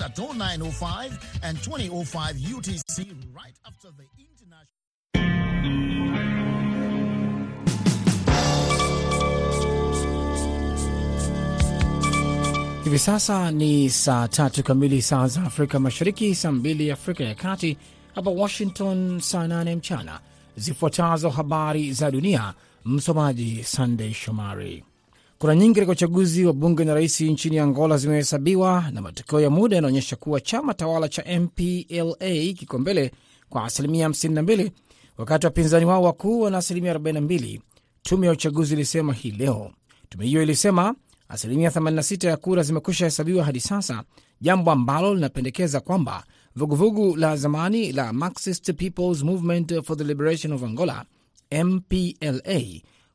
at 0905 and 2005 UTC right after the international. Hivi sasa ni saa tatu kamili saa za Afrika Mashariki, saa mbili Afrika ya Kati, hapa Washington saa nane mchana. Zifuatazo habari za dunia, msomaji Sandey Shomari. Kura nyingi katika uchaguzi wa bunge na rais nchini Angola zimehesabiwa na matokeo ya muda yanaonyesha kuwa chama tawala cha MPLA kiko mbele kwa asilimia 52 wakati wapinzani wao wakuu wana asilimia 42. Tume ya uchaguzi ilisema hii leo. Tume hiyo ilisema asilimia 86 ya kura zimekwisha hesabiwa hadi sasa, jambo ambalo linapendekeza kwamba vuguvugu la zamani la Marxist People's Movement for the Liberation of Angola MPLA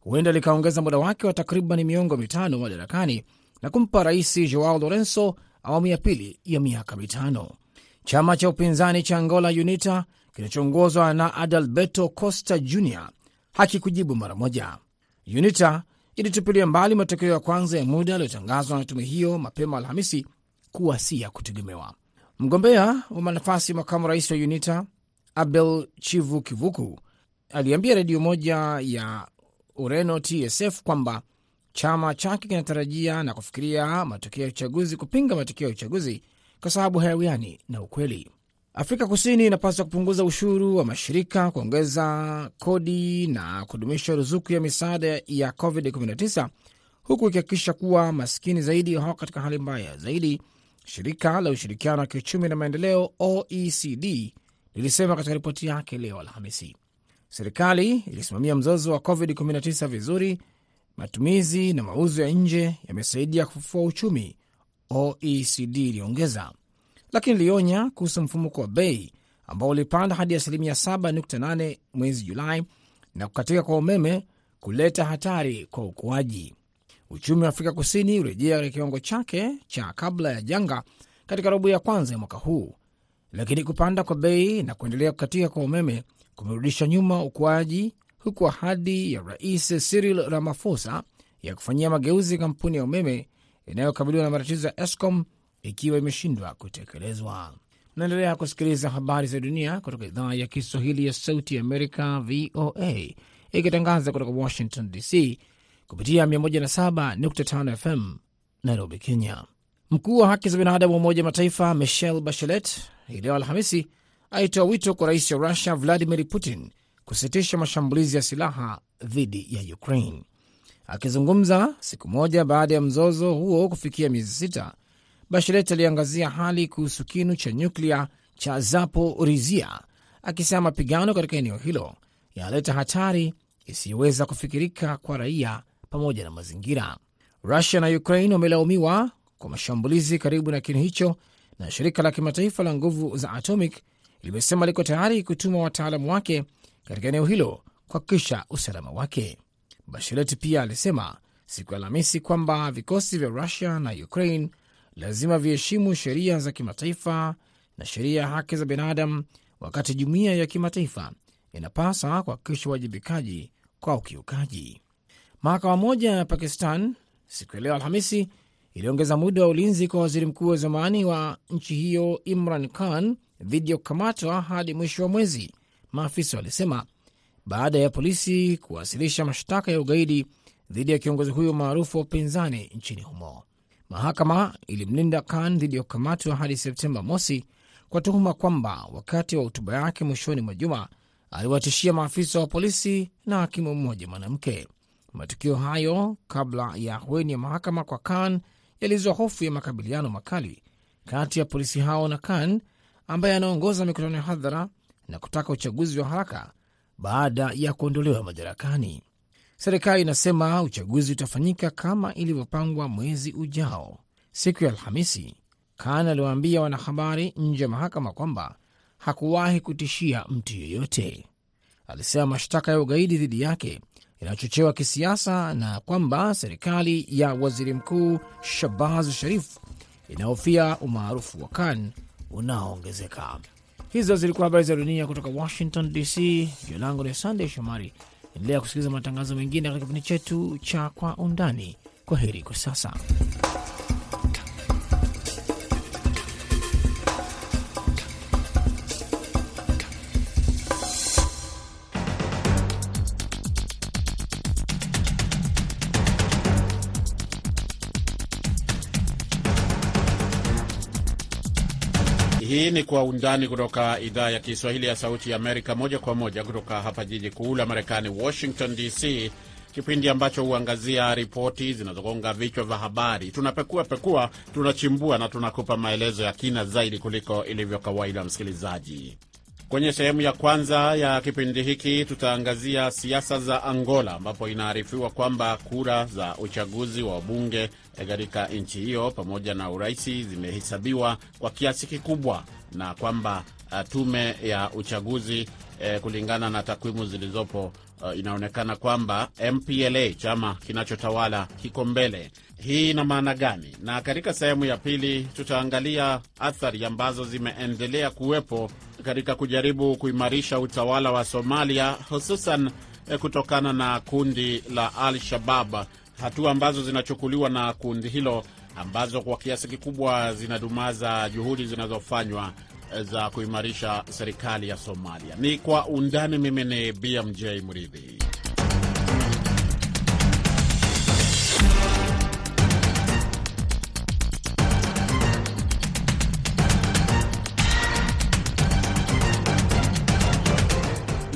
huenda likaongeza muda wake wa takriban miongo mitano madarakani na kumpa rais Joao Lorenzo awamu ya pili ya miaka mitano. Chama cha upinzani cha Angola UNITA kinachoongozwa na Adalberto Costa Jr hakikujibu mara moja. UNITA ilitupilia mbali matokeo ya kwanza ya muda yaliyotangazwa na tume hiyo mapema Alhamisi kuwa si ya kutegemewa. Mgombea wa manafasi makamu rais wa UNITA Abel Chivu Kivuku aliambia redio moja ya Ureno TSF kwamba chama chake kinatarajia na kufikiria matokeo ya uchaguzi kupinga matokeo ya uchaguzi kwa sababu hayawiani na ukweli. Afrika Kusini inapaswa kupunguza ushuru wa mashirika, kuongeza kodi na kudumisha ruzuku ya misaada ya COVID-19 huku ikihakikisha kuwa maskini zaidi hawako katika hali mbaya zaidi, shirika la ushirikiano wa kiuchumi na maendeleo OECD lilisema katika ripoti yake leo Alhamisi. Serikali ilisimamia mzozo wa COVID-19 vizuri. Matumizi na mauzo ya nje yamesaidia kufufua uchumi, OECD iliongeza, lakini ilionya kuhusu mfumuko wa bei ambao ulipanda hadi asilimia 7.8 mwezi Julai na kukatika kwa umeme kuleta hatari kwa ukuaji. Uchumi wa Afrika Kusini urejea katika kiwango chake cha kabla ya janga katika robo ya kwanza ya mwaka huu, lakini kupanda kwa bei na kuendelea kukatika kwa umeme kumerudisha nyuma ukuaji, huku ahadi ya Rais Cyril Ramaphosa ya kufanyia mageuzi kampuni ya umeme inayokabiliwa na matatizo ya Eskom ikiwa imeshindwa kutekelezwa. Naendelea kusikiliza habari za dunia kutoka idhaa ya Kiswahili ya Sauti ya Amerika, VOA, ikitangaza kutoka Washington DC kupitia 107.5 FM Nairobi, Kenya. Mkuu wa haki za binadamu wa Umoja Mataifa Michelle Bachelet hii leo Alhamisi aitoa wito kwa rais wa Rusia Vladimir Putin kusitisha mashambulizi ya silaha dhidi ya Ukraine. Akizungumza siku moja baada ya mzozo huo kufikia miezi sita, Bachelet aliangazia hali kuhusu kinu cha nyuklia cha Zaporizhia, akisema mapigano katika eneo hilo yanaleta hatari isiyoweza kufikirika kwa raia pamoja na mazingira. Rusia na Ukraine wamelaumiwa kwa mashambulizi karibu na kinu hicho, na shirika la kimataifa la nguvu za atomic limesema liko tayari kutuma wataalamu wake katika eneo hilo kuhakikisha usalama wake. Bachelet pia alisema siku ya Alhamisi kwamba vikosi vya Rusia na Ukraine lazima viheshimu sheria za kimataifa na sheria ya haki za binadamu, wakati jumuiya ya kimataifa inapaswa kuhakikisha uwajibikaji kwa ukiukaji. Mahakama moja ya Pakistan siku ya leo Alhamisi iliongeza muda wa ulinzi kwa waziri mkuu wa zamani wa nchi hiyo Imran Khan dhidi ya kukamatwa hadi mwisho wa mwezi, maafisa walisema, baada ya polisi kuwasilisha mashtaka ya ugaidi dhidi ya kiongozi huyo maarufu wa upinzani nchini humo. Mahakama ilimlinda Khan dhidi ya kukamatwa hadi Septemba mosi kwa tuhuma kwamba wakati wa hotuba yake mwishoni mwa juma aliwatishia maafisa wa polisi na hakimu mmoja mwanamke. Matukio hayo kabla ya ahueni ya mahakama kwa Khan yalizua hofu ya makabiliano makali kati ya polisi hao na Khan ambaye anaongoza mikutano ya hadhara na kutaka uchaguzi wa haraka baada ya kuondolewa madarakani. Serikali inasema uchaguzi utafanyika kama ilivyopangwa mwezi ujao. Siku ya Alhamisi, Khan aliwaambia wanahabari nje ya mahakama kwamba hakuwahi kutishia mtu yeyote. Alisema mashtaka ya ugaidi dhidi yake yanayochochewa kisiasa na kwamba serikali ya waziri mkuu shabaz Sharif inahofia umaarufu wa Khan unaoongezeka. Hizo zilikuwa habari za dunia kutoka Washington DC. Jina langu ni Sandey Shomari. Endelea kusikiliza matangazo mengine katika kipindi chetu cha Kwa Undani. Kwa heri kwa sasa. Ni Kwa Undani kutoka idhaa ya Kiswahili ya Sauti ya Amerika, moja kwa moja kutoka hapa jiji kuu la Marekani, Washington DC, kipindi ambacho huangazia ripoti zinazogonga vichwa vya habari. Tunapekua pekua, tunachimbua na tunakupa maelezo ya kina zaidi kuliko ilivyo kawaida. Msikilizaji, kwenye sehemu ya kwanza ya kipindi hiki tutaangazia siasa za Angola, ambapo inaarifiwa kwamba kura za uchaguzi wa bunge katika nchi hiyo pamoja na uraisi zimehesabiwa kwa kiasi kikubwa na kwamba uh, tume ya uchaguzi eh, kulingana na takwimu zilizopo uh, inaonekana kwamba MPLA chama kinachotawala kiko mbele. Hii ina maana gani? Na katika sehemu ya pili tutaangalia athari ambazo zimeendelea kuwepo katika kujaribu kuimarisha utawala wa Somalia, hususan eh, kutokana na kundi la Al-Shabab, hatua ambazo zinachukuliwa na kundi hilo ambazo kwa kiasi kikubwa zinadumaza juhudi zinazofanywa za kuimarisha serikali ya Somalia. Ni kwa undani. Mimi ni BMJ Mridhi.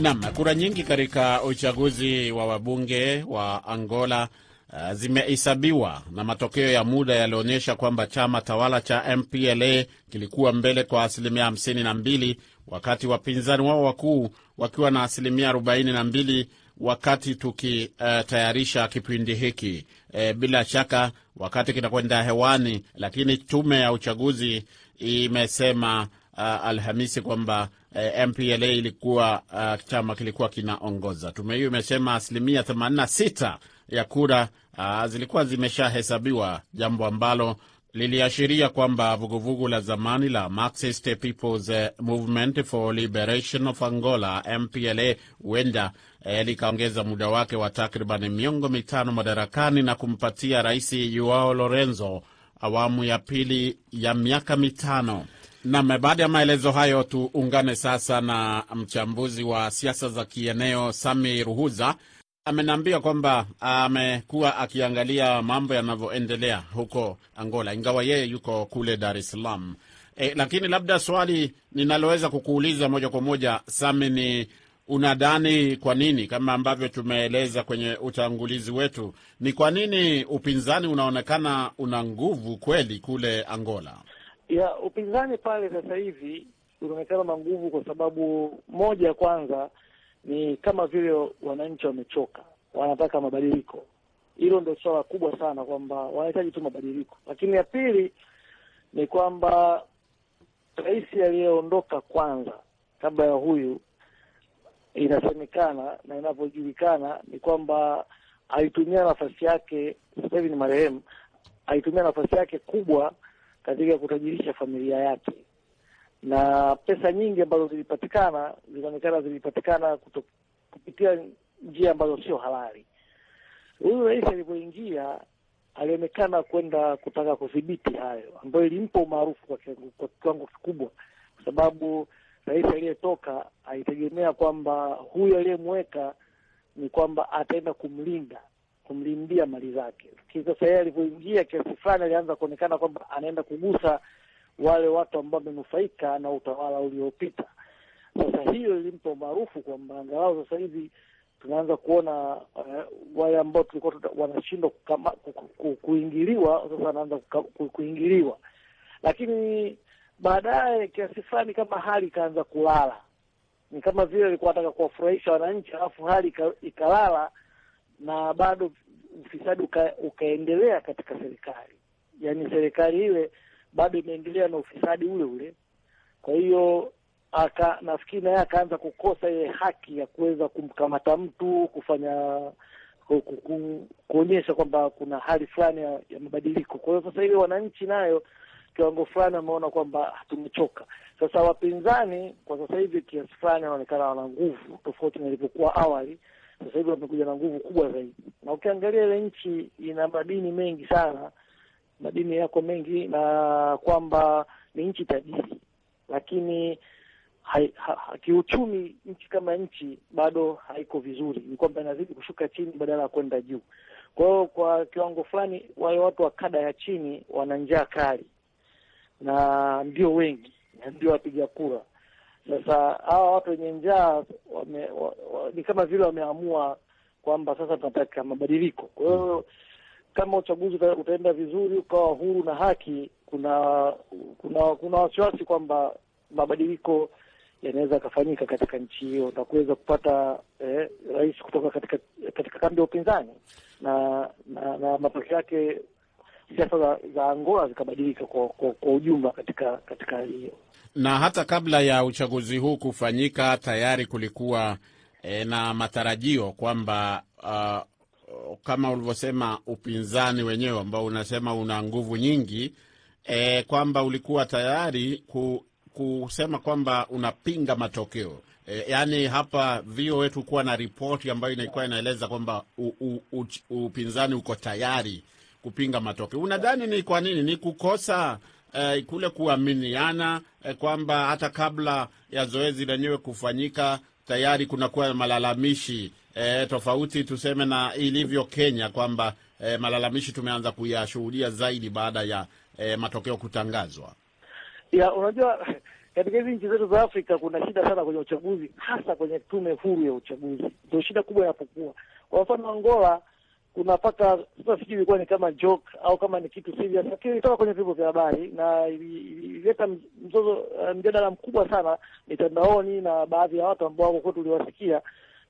Nam, kura nyingi katika uchaguzi wa wabunge wa Angola uh, zimehesabiwa na matokeo ya muda yalionyesha kwamba chama tawala cha MPLA kilikuwa mbele kwa asilimia 52 wakati wapinzani wao wakuu wakiwa na asilimia 42 wakati tukitayarisha uh, kipindi hiki e, bila shaka wakati kinakwenda hewani, lakini tume ya uchaguzi imesema uh, Alhamisi kwamba uh, MPLA ilikuwa uh, chama kilikuwa kinaongoza. Tume hiyo imesema asilimia 86 ya kura uh, zilikuwa zimeshahesabiwa, jambo ambalo liliashiria kwamba vuguvugu la zamani la Marxist People's Movement for Liberation of Angola MPLA huenda eh, likaongeza muda wake wa takriban miongo mitano madarakani na kumpatia Rais Joao Lorenzo awamu ya pili ya miaka mitano. Nam, baada ya maelezo hayo, tuungane sasa na mchambuzi wa siasa za kieneo Sami Ruhuza. Ameniambia kwamba amekuwa akiangalia mambo yanavyoendelea huko Angola, ingawa yeye yuko kule Dar es Salaam. E, lakini labda swali ninaloweza kukuuliza moja kwa moja Sami ni unadhani kwa nini, kama ambavyo tumeeleza kwenye utangulizi wetu, ni kwa nini upinzani unaonekana una nguvu kweli kule Angola? ya upinzani pale sasa hivi unaonekana na nguvu kwa sababu moja, kwanza ni kama vile wananchi wamechoka, wanataka mabadiliko. Hilo ndio swala kubwa sana, kwamba wanahitaji tu mabadiliko. Lakini ya pili ni kwamba rais aliyeondoka kwanza kabla ya huyu, inasemekana na inavyojulikana ni kwamba alitumia nafasi yake, sasa hivi ni marehemu, alitumia nafasi yake kubwa katika kutajirisha familia yake, na pesa nyingi ambazo zilipatikana zinaonekana zilipatikana kuto, kupitia njia ambazo sio halali. Huyu rais alipoingia alionekana kwenda kutaka kudhibiti hayo, ambayo ilimpa umaarufu kwa kiwango kikubwa, kwa sababu rais aliyetoka alitegemea kwamba huyu aliyemweka ni kwamba ataenda kumlinda kumlindia mali zake. Lakini sasa yeye alivyoingia, kiasi fulani alianza kuonekana kwamba anaenda kugusa wale watu ambao wamenufaika na utawala uliopita. Sasa hiyo ilimpa umaarufu kwamba angalau sasa hivi tunaanza kuona uh, wale ambao tulikuwa wanashindwa kuingiliwa, sasa wanaanza kuingiliwa. Lakini baadaye kiasi fulani kama hali ikaanza kulala, ni kama vile alikuwa anataka kuwafurahisha wananchi, alafu hali ikalala na bado ufisadi uka, ukaendelea katika serikali, yaani serikali ile bado imeendelea na ufisadi ule ule. Kwa hiyo aka nafikiri naye akaanza kukosa ile haki ya kuweza kumkamata mtu, kufanya ku, ku, ku, kuonyesha kwamba kuna hali fulani ya, ya mabadiliko. Kwa hiyo sasa hivi wananchi nayo kiwango fulani wameona kwamba tumechoka. Sasa wapinzani kwa sasa hivi kiasi fulani wanaonekana wana nguvu tofauti na ilivyokuwa awali sasa hivi wamekuja na nguvu kubwa zaidi, na ukiangalia ile nchi ina madini mengi sana, madini yako mengi, na kwamba ni nchi tajiri, lakini hai, ha, kiuchumi nchi kama nchi bado haiko vizuri, ni kwamba inazidi kushuka chini badala ya kwenda juu. Kwa hiyo kwa kiwango fulani wale watu wa kada ya chini wana njaa kali na ndio wengi na ndio wapiga kura. Sasa hawa watu wenye njaa ni kama vile wameamua kwamba sasa tunataka mabadiliko. Kwa hiyo kama uchaguzi utaenda vizuri ukawa huru na haki, kuna kuna kuna wasiwasi kwamba mabadiliko yanaweza yakafanyika katika nchi hiyo na kuweza kupata eh, rais kutoka katika katika kambi ya upinzani na na, na matokeo yake siasa za, za Angola zikabadilika kwa, kwa, kwa ujumla katika katika hali hiyo. Na hata kabla ya uchaguzi huu kufanyika tayari kulikuwa e, na matarajio kwamba uh, kama ulivyosema upinzani wenyewe ambao unasema una nguvu nyingi e, kwamba ulikuwa tayari ku, kusema kwamba unapinga matokeo e, yaani hapa VOA tukuwa na ripoti ambayo ilikuwa inaeleza kwamba upinzani uko tayari kupinga matokeo. Unadhani ni kwa nini? Ni kukosa e, kule kuaminiana e, kwamba hata kabla ya zoezi lenyewe kufanyika tayari kunakuwa malalamishi eh, tofauti tuseme na ilivyo Kenya kwamba e, malalamishi tumeanza kuyashuhudia zaidi baada ya e, matokeo kutangazwa. Ya, unajua katika hizi nchi zetu za Afrika kuna shida sana kwenye uchaguzi, hasa kwenye tume huru ya uchaguzi, ndio shida kubwa inapokuwa. Kwa mfano Angola kuna mpaka sasa, sijui ilikuwa ni kama joke au kama ni kitu serious, lakini ilitoka kwenye vyombo vya habari na ilileta mzozo, mjadala mkubwa sana mitandaoni na baadhi ya watu ambao wako tuliwasikia,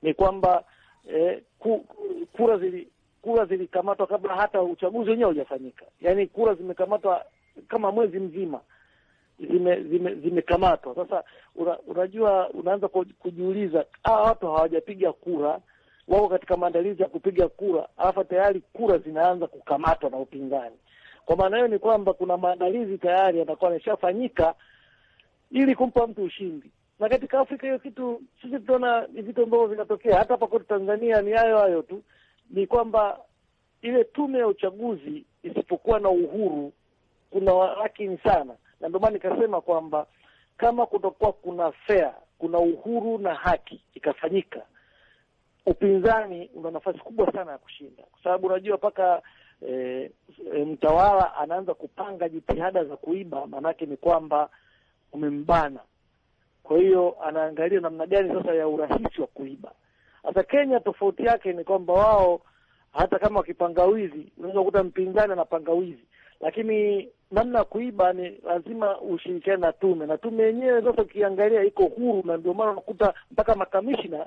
ni kwamba eh, ku, kura zili kura zilikamatwa kabla hata uchaguzi wenyewe hujafanyika. Yaani kura zimekamatwa kama mwezi mzima zimekamatwa zime, zime sasa una, unajua unaanza kujiuliza hawa watu hawajapiga kura wako katika maandalizi ya kupiga kura, alafu tayari kura zinaanza kukamatwa na upinzani. Kwa maana hiyo ni kwamba kuna maandalizi tayari yatakuwa yameshafanyika ili kumpa mtu ushindi. Na katika Afrika hiyo kitu sisi tunaona ni vitu ambavyo vinatokea hata hapa kwetu Tanzania. Ni hayo hayo tu, ni kwamba ile tume ya uchaguzi isipokuwa na uhuru, kuna walakini sana, na ndio maana nikasema kwamba kama kutokuwa kuna fair, kuna uhuru na haki ikafanyika upinzani una nafasi kubwa sana ya kushinda, kwa sababu unajua mpaka e, e, mtawala anaanza kupanga jitihada za kuiba, maanake ni kwamba umembana. Kwa hiyo anaangalia namna gani sasa ya urahisi wa kuiba. hasa Kenya tofauti yake ni kwamba wao hata kama wakipanga wizi, unaweza kukuta mpinzani anapanga wizi, lakini namna ya kuiba ni lazima ushirikiane na tume, na tume yenyewe sasa ukiangalia iko huru, na ndio maana unakuta mpaka makamishna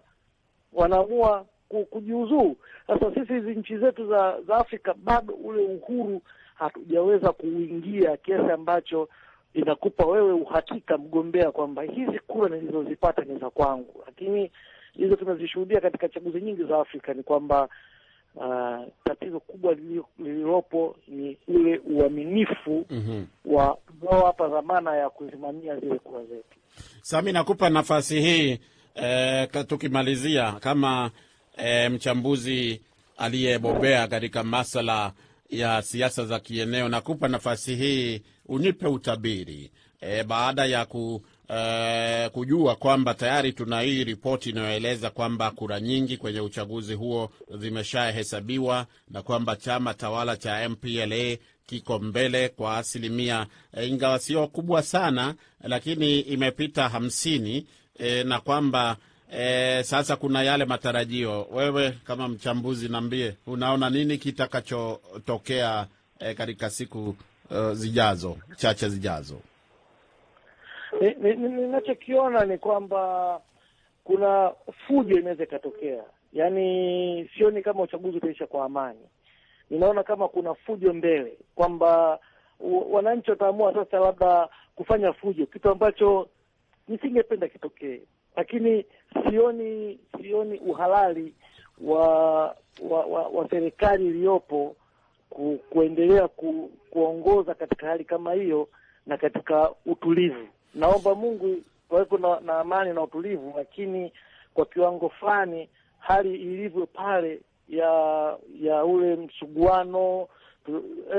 wanaamua kujiuzuru. Sasa sisi hizi nchi zetu za za Afrika bado ule uhuru hatujaweza kuingia kiasi ambacho inakupa wewe uhakika mgombea kwamba hizi kura nilizozipata ni za kwangu. Lakini hizo tunazishuhudia katika chaguzi nyingi za Afrika ni kwamba uh, tatizo kubwa lililopo ni ule uaminifu mm -hmm. wa tunaowapa dhamana ya kusimamia zile kura zetu. Sami, nakupa nafasi hii eh, tukimalizia kama eh, mchambuzi aliyebobea katika masala ya siasa za kieneo, nakupa nafasi hii unipe utabiri e, baada ya ku, e, kujua kwamba tayari tuna hii ripoti inayoeleza kwamba kura nyingi kwenye uchaguzi huo zimeshahesabiwa na kwamba chama tawala cha MPLA kiko mbele kwa asilimia e, ingawa sio kubwa sana, lakini imepita hamsini. E, na kwamba e, sasa kuna yale matarajio. Wewe kama mchambuzi, niambie unaona nini kitakachotokea e, katika siku uh, zijazo chache zijazo? Ninachokiona ni, ni, ni kwamba kuna fujo inaweza ikatokea, yaani sioni kama uchaguzi utaisha kwa amani. Ninaona kama kuna fujo mbele, kwamba wananchi wataamua sasa labda kufanya fujo, kitu ambacho nisingependa kitokee, lakini sioni sioni uhalali wa wa, wa, wa serikali iliyopo ku, kuendelea ku, kuongoza katika hali kama hiyo na katika utulivu. Naomba Mungu pawepo na, na amani na utulivu, lakini kwa kiwango fulani hali ilivyo pale ya ya ule msuguano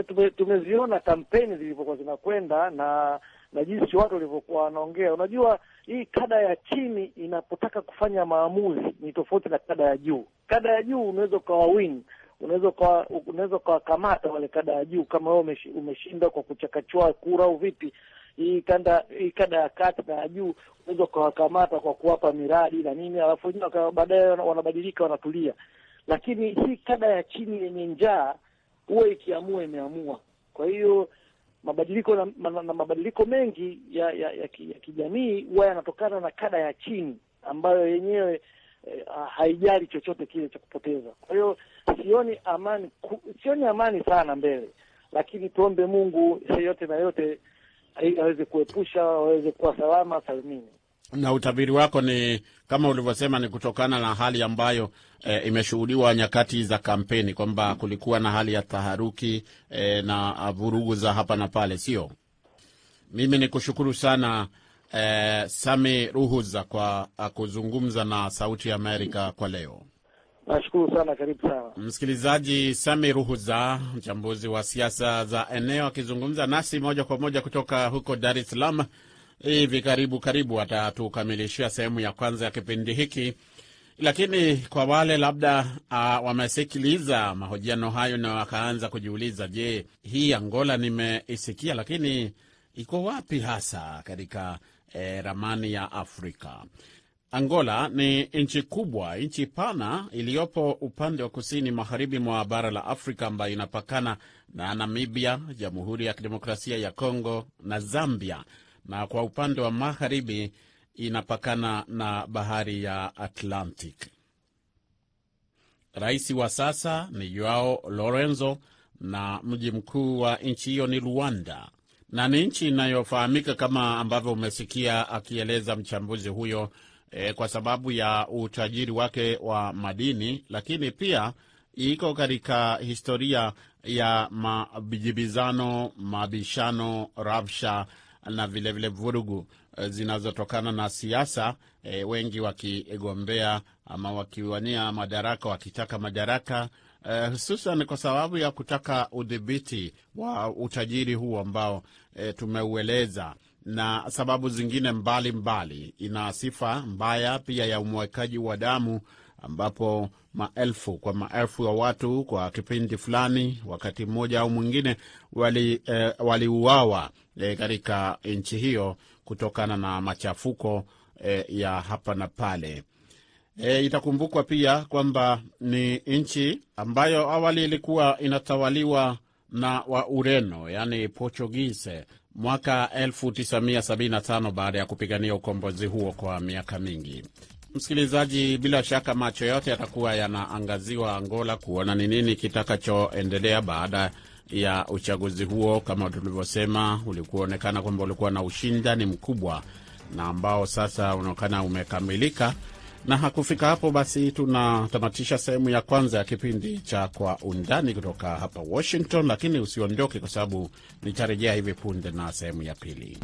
tume, tumeziona kampeni zilivyokuwa zinakwenda na na jinsi watu walivyokuwa wanaongea. Unajua, hii kada ya chini inapotaka kufanya maamuzi ni tofauti na kada ya juu. Kada ya juu unaweza ukawa win, unaweza ukawa unaweza ukawakamata wale kada ya juu, kama wewe umeshinda kwa kuchakachua kura au vipi. hii kanda hii kada ya kati na ya juu unaweza ukawakamata kwa kuwapa miradi na nini, alafu wenyewe baadaye wanabadilika wanatulia, lakini hii kada ya chini yenye njaa huwa ikiamua imeamua. Kwa hiyo mabadiliko na, na, na mabadiliko mengi ya ya, ya, ya kijamii huwa yanatokana na kada ya chini ambayo yenyewe eh, haijali chochote kile cha kupoteza. Kwa hiyo sioni amani ku, sioni amani sana mbele, lakini tuombe Mungu yote na yote aweze kuepusha waweze kuwa salama salimini. Na utabiri wako ni kama ulivyosema, ni kutokana na hali ambayo e, imeshuhudiwa nyakati za kampeni kwamba kulikuwa na hali ya taharuki e, na vurugu za hapa na pale, sio? Mimi ni kushukuru sana e, Sami Ruhuza kwa kuzungumza na Sauti ya Amerika kwa leo. Nashukuru sana, karibu sana. Msikilizaji, Sami Ruhuza, mchambuzi wa siasa za eneo, akizungumza nasi moja kwa moja kutoka huko Dar es Salaam. Hivi karibu karibu atatukamilishia sehemu ya kwanza ya kipindi hiki, lakini kwa wale labda uh, wamesikiliza mahojiano hayo na wakaanza kujiuliza, je, hii Angola nimeisikia, lakini iko wapi hasa katika eh, ramani ya Afrika? Angola ni nchi kubwa, nchi pana iliyopo upande wa kusini magharibi mwa bara la Afrika ambayo inapakana na Namibia, Jamhuri ya Kidemokrasia ya Kongo na Zambia, na kwa upande wa magharibi inapakana na bahari ya Atlantic. Rais wa sasa ni Joao Lorenzo na mji mkuu wa nchi hiyo ni Luanda, na ni nchi inayofahamika kama ambavyo umesikia akieleza mchambuzi huyo e, kwa sababu ya utajiri wake wa madini, lakini pia iko katika historia ya majibizano, mabishano, rabsha na vilevile vurugu e, zinazotokana na siasa e, wengi wakigombea ama wakiwania madaraka, wakitaka madaraka e, hususan kwa sababu ya kutaka udhibiti wa utajiri huu ambao e, tumeueleza na sababu zingine mbalimbali mbali. Ina sifa mbaya pia ya umwekaji wa damu ambapo maelfu kwa maelfu ya watu kwa kipindi fulani, wakati mmoja au mwingine, waliuawa wali eh, katika nchi hiyo kutokana na machafuko eh, ya hapa na pale. E, itakumbukwa pia kwamba ni nchi ambayo awali ilikuwa inatawaliwa na wa Ureno, yani Portuguese mwaka 1975 baada ya kupigania ukombozi huo kwa miaka mingi. Msikilizaji, bila shaka macho yote yatakuwa yanaangaziwa Angola kuona ni nini kitakachoendelea baada ya uchaguzi huo. Kama tulivyosema, ulikuonekana kwamba ulikuwa na ushindani mkubwa na ambao sasa unaonekana umekamilika. Na hakufika hapo basi, tunatamatisha sehemu ya kwanza ya kipindi cha Kwa Undani kutoka hapa Washington, lakini usiondoke, kwa sababu nitarejea hivi punde na sehemu ya pili.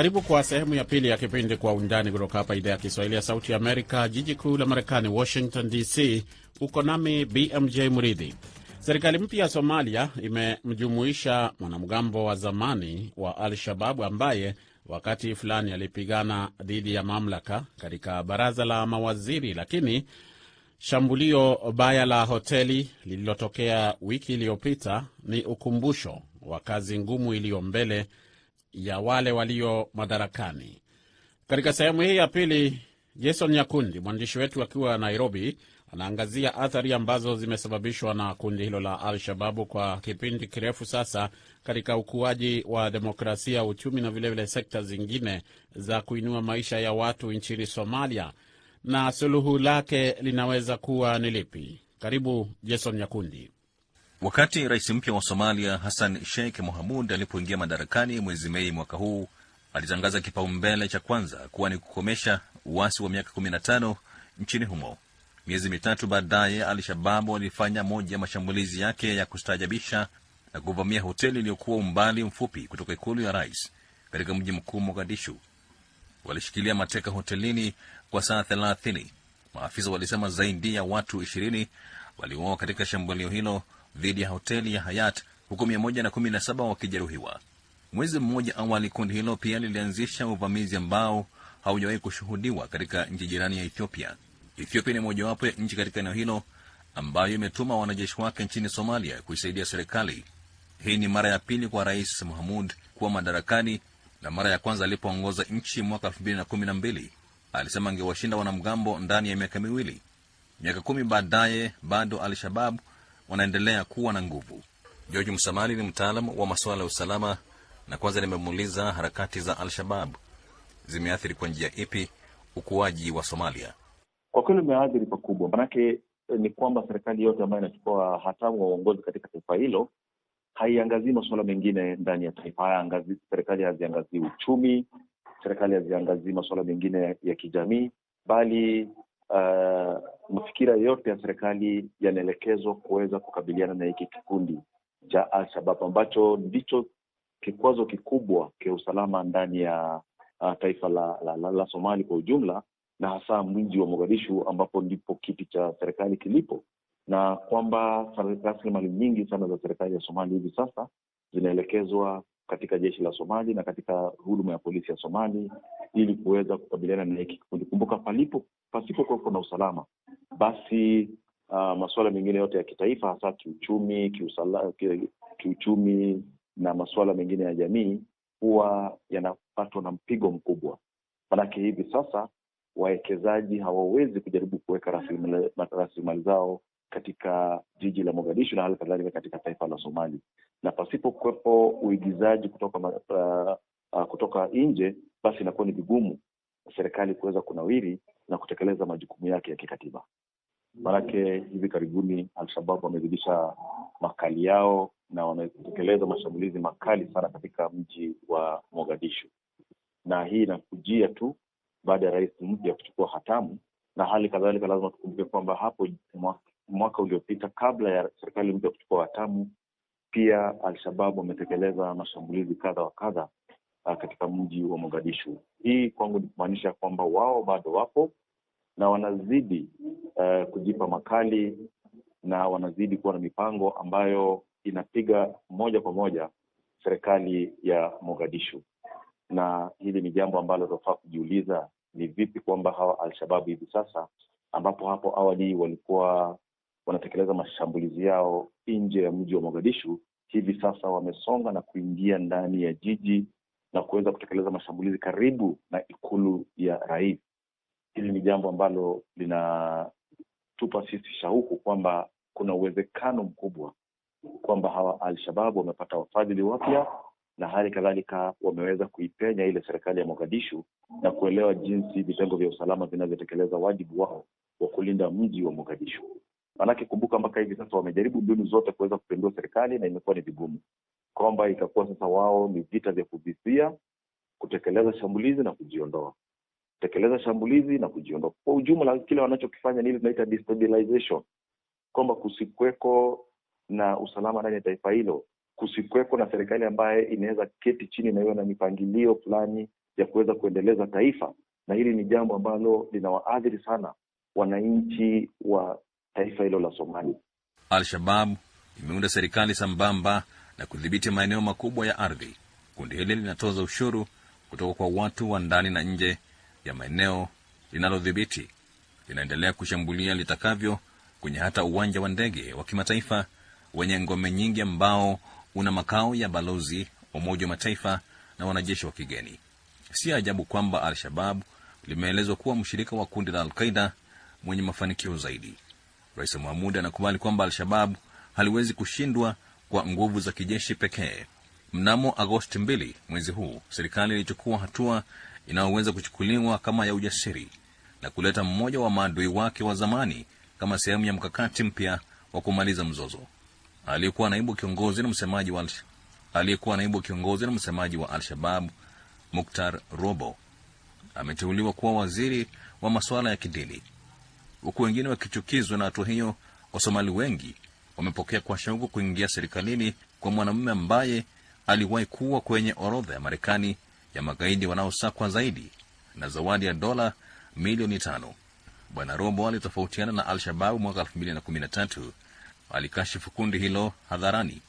Karibu kwa sehemu ya pili ya kipindi Kwa Undani kutoka hapa idhaa ya Kiswahili ya Sauti ya Amerika, jiji kuu la Marekani, Washington DC. Uko nami BMJ Mridhi. Serikali mpya ya Somalia imemjumuisha mwanamgambo wa zamani wa Al Shababu ambaye wakati fulani alipigana dhidi ya mamlaka katika baraza la mawaziri, lakini shambulio baya la hoteli lililotokea wiki iliyopita ni ukumbusho wa kazi ngumu iliyo mbele ya wale walio madarakani. Katika sehemu hii ya pili, Jason Nyakundi, mwandishi wetu akiwa Nairobi, anaangazia athari ambazo zimesababishwa na kundi hilo la Al-Shababu kwa kipindi kirefu sasa katika ukuaji wa demokrasia, uchumi na vilevile sekta zingine za kuinua maisha ya watu nchini Somalia, na suluhu lake linaweza kuwa ni lipi? Karibu Jason Nyakundi. Wakati rais mpya wa Somalia Hassan Sheikh Mohamud alipoingia madarakani mwezi Mei mwaka huu, alitangaza kipaumbele cha kwanza kuwa ni kukomesha uasi wa miaka 15 nchini humo. Miezi mitatu baadaye, Al-Shababu walifanya moja ya mashambulizi yake ya kustaajabisha na kuvamia hoteli iliyokuwa umbali mfupi kutoka ikulu ya rais katika mji mkuu Mogadishu. Walishikilia mateka hotelini kwa saa 30. Maafisa walisema zaidi ya watu 20 waliuawa katika shambulio hilo dhidi ya hoteli ya Hayat huku 117 wakijeruhiwa. Mwezi mmoja awali, kundi hilo pia lilianzisha uvamizi ambao haujawahi kushuhudiwa katika nchi jirani ya Ethiopia. Ethiopia ni mojawapo ya nchi katika eneo hilo ambayo imetuma wanajeshi wake nchini Somalia kuisaidia serikali. Hii ni mara ya pili kwa Rais Mahmud kuwa madarakani, na mara ya kwanza alipoongoza nchi mwaka elfu mbili na kumi na mbili alisema angewashinda wanamgambo ndani ya miaka miwili. Miaka kumi baadaye bado Al-Shabab wanaendelea kuwa na nguvu. George Msamali ni mtaalam wa masuala ya usalama, na kwanza nimemuuliza harakati za Al-Shabab zimeathiri kwa njia ipi ukuaji wa Somalia. Kwa kweli umeathiri pakubwa, manake ni kwamba serikali yote ambayo inachukua hatamu wa uongozi katika taifa hilo haiangazii masuala mengine ndani ya taifa haya. Serikali haziangazii uchumi, serikali haziangazii masuala mengine ya kijamii, bali uh, mafikira yote ya serikali yanaelekezwa kuweza kukabiliana na hiki kikundi cha Al-Shabab ambacho ndicho kikwazo kikubwa kia usalama ndani ya uh, taifa la, la, la, la Somali kwa ujumla na hasa mji wa Mogadishu ambapo ndipo kiti cha serikali kilipo, na kwamba rasilimali nyingi sana za serikali ya Somali hivi sasa zinaelekezwa katika jeshi la Somali na katika huduma ya polisi ya Somali ili kuweza kukabiliana na hiki kikundi. Kumbuka, palipo pasipo kuwepo na usalama, basi uh, masuala mengine yote ya kitaifa, hasa kiuchumi, kiusala, kiuchumi na masuala mengine ya jamii huwa yanapatwa na mpigo mkubwa. Manake hivi sasa wawekezaji hawawezi kujaribu kuweka rasilimali zao katika jiji la Mogadishu na hali kadhalika katika taifa la Somali, na pasipo kuwepo uigizaji kutoka uh, uh, kutoka nje, basi inakuwa ni vigumu serikali kuweza kunawiri na kutekeleza majukumu yake ya kikatiba. Maanake hivi karibuni Alshabab wamezidisha makali yao na wametekeleza mashambulizi makali sana katika mji wa Mogadishu, na hii inakujia tu baada ya rais mpya kuchukua hatamu, na hali kadhalika lazima tukumbuke kwamba hapo mwaka, mwaka uliopita kabla ya serikali mpya kuchukua hatamu, pia Alshabab wametekeleza mashambulizi kadha wa kadha katika mji wa Mogadishu. Hii kwangu ni kumaanisha kwamba wao bado wapo na wanazidi uh, kujipa makali na wanazidi kuwa na mipango ambayo inapiga moja kwa moja serikali ya Mogadishu na hili ni jambo ambalo tunafaa kujiuliza, ni vipi kwamba hawa Alshababu hivi sasa, ambapo hapo awali walikuwa wanatekeleza mashambulizi yao nje ya mji wa Mogadishu, hivi sasa wamesonga na kuingia ndani ya jiji na kuweza kutekeleza mashambulizi karibu na ikulu ya rais. Hili ni jambo ambalo linatupa sisi shauku kwamba kuna uwezekano mkubwa kwamba hawa Alshababu wamepata wafadhili wapya na hali kadhalika wameweza kuipenya ile serikali ya Mogadishu na kuelewa jinsi vitengo vya usalama vinavyotekeleza wajibu wao wa kulinda mji wa Mogadishu. Maanake kumbuka, mpaka hivi sasa wamejaribu mbinu zote kuweza kupindua serikali na imekuwa ni vigumu, kwamba itakuwa sasa wao ni vita vya kuvisia, kutekeleza shambulizi na kujiondoa, kutekeleza shambulizi na kujiondoa. Kwa ujumla, kile wanachokifanya ni ile tunaita destabilization, kwamba kusikweko na usalama ndani ya taifa hilo. Kusikweko na serikali ambaye inaweza keti chini na iwe na mipangilio fulani ya kuweza kuendeleza taifa, na hili ni jambo ambalo linawaathiri sana wananchi wa taifa hilo la Somalia. Al-Shabab imeunda serikali sambamba na kudhibiti maeneo makubwa ya ardhi. Kundi hili linatoza ushuru kutoka kwa watu wa ndani na nje ya maeneo linalodhibiti. Linaendelea kushambulia litakavyo kwenye hata uwanja wa ndege wa kimataifa wenye ngome nyingi ambao una makao ya balozi wa Umoja wa Mataifa na wanajeshi wa kigeni. Si ajabu kwamba Al-Shabab limeelezwa kuwa mshirika wa kundi la Al-Qaida mwenye mafanikio zaidi. Rais Mahmud anakubali kwamba Al-Shabab haliwezi kushindwa kwa nguvu za kijeshi pekee. Mnamo Agosti mbili mwezi huu, serikali ilichukua hatua inayoweza kuchukuliwa kama ya ujasiri na kuleta mmoja wa maadui wake wa zamani kama sehemu ya mkakati mpya wa kumaliza mzozo. Aliyekuwa naibu kiongozi na msemaji wa aliyekuwa naibu kiongozi na msemaji wa Al-Shabab Muktar Robo ameteuliwa kuwa waziri wa masuala ya kidini, huku wengine wakichukizwa na hatua hiyo. Wasomali wengi wamepokea kwa shauku kuingia serikalini kwa mwanamume ambaye aliwahi kuwa kwenye orodha ya Marekani ya magaidi wanaosakwa zaidi na zawadi ya dola milioni tano. Bwana Robo alitofautiana na Al-Shababu mwaka 2013 alikashifu kundi hilo hadharani,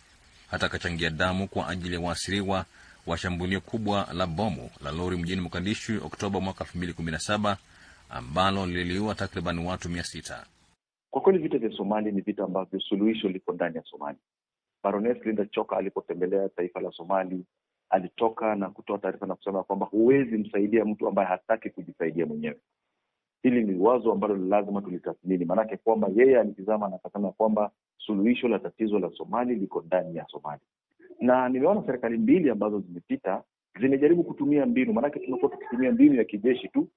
hata akachangia damu kwa ajili ya waasiriwa wa shambulio kubwa la bomu la lori mjini Mogadishu Oktoba mwaka 2017 ambalo liliua takriban watu mia sita. Kwa kweli vita vya Somali ni vita ambavyo suluhisho liko ndani ya Somali. Baroness Linda Choka alipotembelea taifa la Somali alitoka na kutoa taarifa na kusema kwamba huwezi msaidia mtu ambaye hataki kujisaidia mwenyewe. Hili ni wazo ambalo lazima tulitathmini, maanake kwamba yeye alitizama na akasema kwamba suluhisho la tatizo la Somali liko ndani ya Somali, na nimeona serikali mbili ambazo zimepita zimejaribu kutumia mbinu, maanake tumekuwa tukitumia mbinu ya kijeshi tu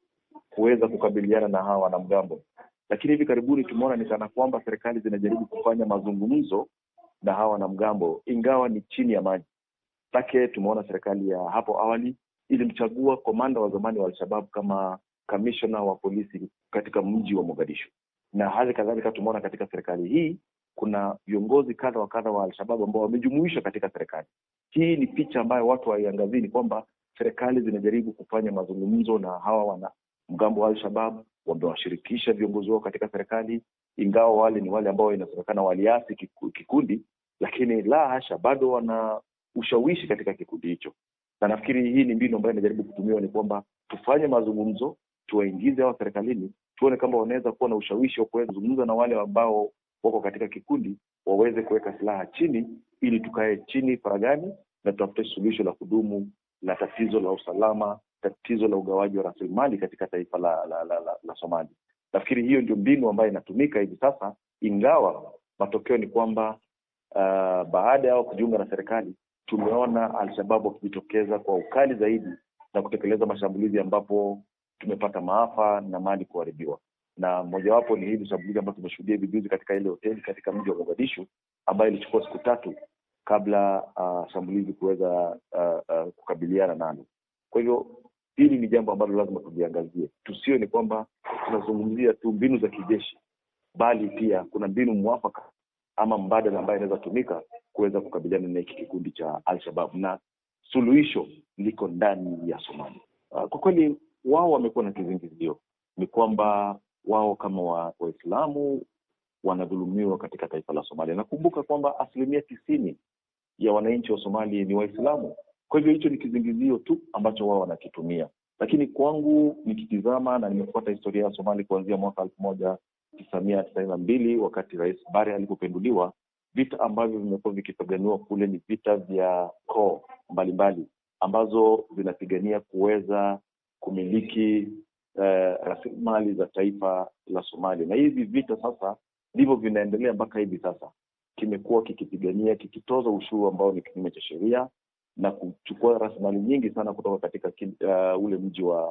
kuweza kukabiliana na hawa wanamgambo, lakini hivi karibuni tumeona ni kana kwamba serikali zinajaribu kufanya mazungumzo na hawa wanamgambo, ingawa ni chini ya maji take. Tumeona serikali ya hapo awali ilimchagua komanda wa zamani wa Alshabab kama kamishona wa polisi katika mji wa Mogadishu, na hali kadhalika tumeona katika serikali hii kuna viongozi kadha wa kadha wa Alshabab ambao wamejumuishwa katika serikali hii. Ni picha ambayo watu waiangazii ni kwamba serikali zinajaribu kufanya mazungumzo na hawa wana mgambo wa Al-Shabab wamewashirikisha viongozi wao katika serikali, ingawa wale ni wale ambao inasemekana waliasi kikundi, lakini la hasha, bado wana ushawishi katika kikundi hicho, na nafikiri hii ni mbinu ambayo inajaribu kutumiwa, ni kwamba tufanye mazungumzo, tuwaingize hawa serikalini, tuone kama wanaweza kuwa na ushawishi wa kuweza kuzungumza na wale ambao wako katika kikundi, waweze kuweka silaha chini, ili tukae chini faragani na tutafute suluhisho la kudumu la tatizo la usalama, tatizo la ugawaji wa rasilimali katika taifa la la, la, la, la Somali. Nafikiri hiyo ndio mbinu ambayo inatumika hivi sasa, ingawa matokeo ni kwamba uh, baada yao kujiunga na serikali tumeona Alshababu wakijitokeza kwa ukali zaidi na kutekeleza mashambulizi ambapo tumepata maafa na mali kuharibiwa, na mojawapo ni hili shambulizi ambayo tumeshuhudia hivi juzi katika ile hoteli katika mji wa Mogadishu ambayo ilichukua siku tatu kabla uh, shambulizi kuweza uh, uh, kukabiliana nalo. Kwa hivyo hili ni jambo ambalo lazima tuliangazie, tusio ni kwamba tunazungumzia tu mbinu za kijeshi, bali pia kuna mbinu mwafaka ama mbadala ambayo inaweza tumika kuweza kukabiliana na hiki kikundi cha Al-Shabab, na suluhisho liko ndani ya Somalia. Uh, kwa kweli wao wamekuwa na kizingizio, ni kwamba wao kama Waislamu wa wanadhulumiwa katika taifa la Somalia. Nakumbuka kwamba asilimia tisini ya wananchi wa Somalia ni Waislamu. Kwa hivyo hicho ni kizingizio tu ambacho wao wanakitumia, lakini kwangu nikitizama na nimefuata historia ya Somali kuanzia mwaka elfu moja tisa mia tisaini na mbili wakati Rais Bare alipopenduliwa, vita ambavyo vimekuwa vikipiganiwa kule ni vita vya koo mbalimbali ambazo zinapigania kuweza kumiliki eh, rasilimali za taifa la Somalia, na hivi vita sasa ndivyo vinaendelea mpaka hivi sasa. Kimekuwa kikipigania kikitoza ushuru ambao ni kinyume cha sheria na kuchukua rasilimali nyingi sana kutoka katika uh, ule mji wa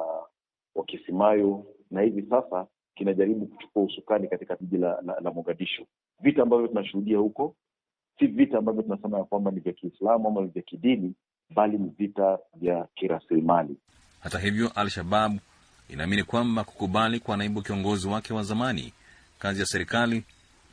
wa Kisimayo, na hivi sasa kinajaribu kuchukua usukani katika jiji la, la, la Mogadishu. Vita ambavyo tunashuhudia huko si vita ambavyo tunasema ya kwamba ni vya Kiislamu ama ni vya kidini, bali ni vita vya kirasilimali. Hata hivyo, Al-Shabab inaamini kwamba kukubali kwa naibu kiongozi wake wa zamani kazi ya serikali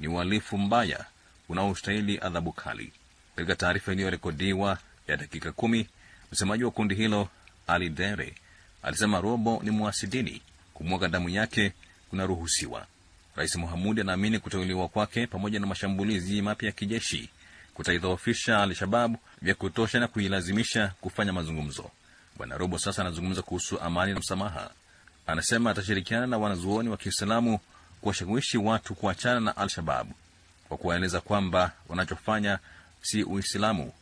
ni uhalifu mbaya unaostahili adhabu kali. Katika taarifa iliyorekodiwa ya dakika kumi, msemaji wa kundi hilo Ali Dere alisema Robo ni mwasidini, kumwaga damu yake kunaruhusiwa. Rais Muhamudi anaamini kuteuliwa kwake pamoja na mashambulizi mapya ya kijeshi kutaidhoofisha Al-Shababu vya kutosha na kuilazimisha kufanya mazungumzo. Bwana Robo sasa anazungumza kuhusu amani na msamaha. Anasema atashirikiana na wanazuoni wa Kiislamu kuwashawishi watu kuachana na Al-Shababu kwa kuwaeleza kwamba wanachofanya si Uislamu,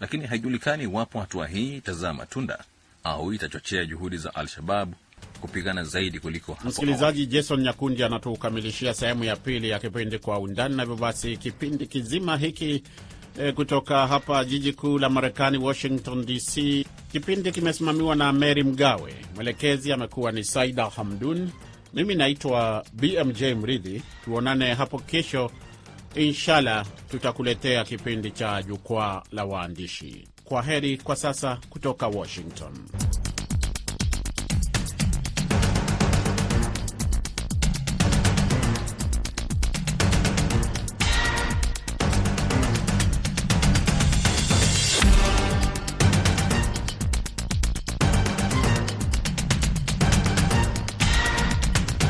lakini haijulikani iwapo hatua hii itazaa matunda au itachochea juhudi za Al-Shabab kupigana zaidi kuliko hapo Msikilizaji, Jason Nyakundi anatukamilishia sehemu ya pili ya kipindi Kwa Undani, na hivyo basi kipindi kizima hiki e, kutoka hapa jiji kuu la Marekani, Washington DC, kipindi kimesimamiwa na Mary Mgawe, mwelekezi amekuwa ni Saida Hamdun, mimi naitwa BMJ Mridhi. Tuonane hapo kesho inshallah, tutakuletea kipindi cha Jukwaa la Waandishi. Kwa heri kwa sasa kutoka Washington.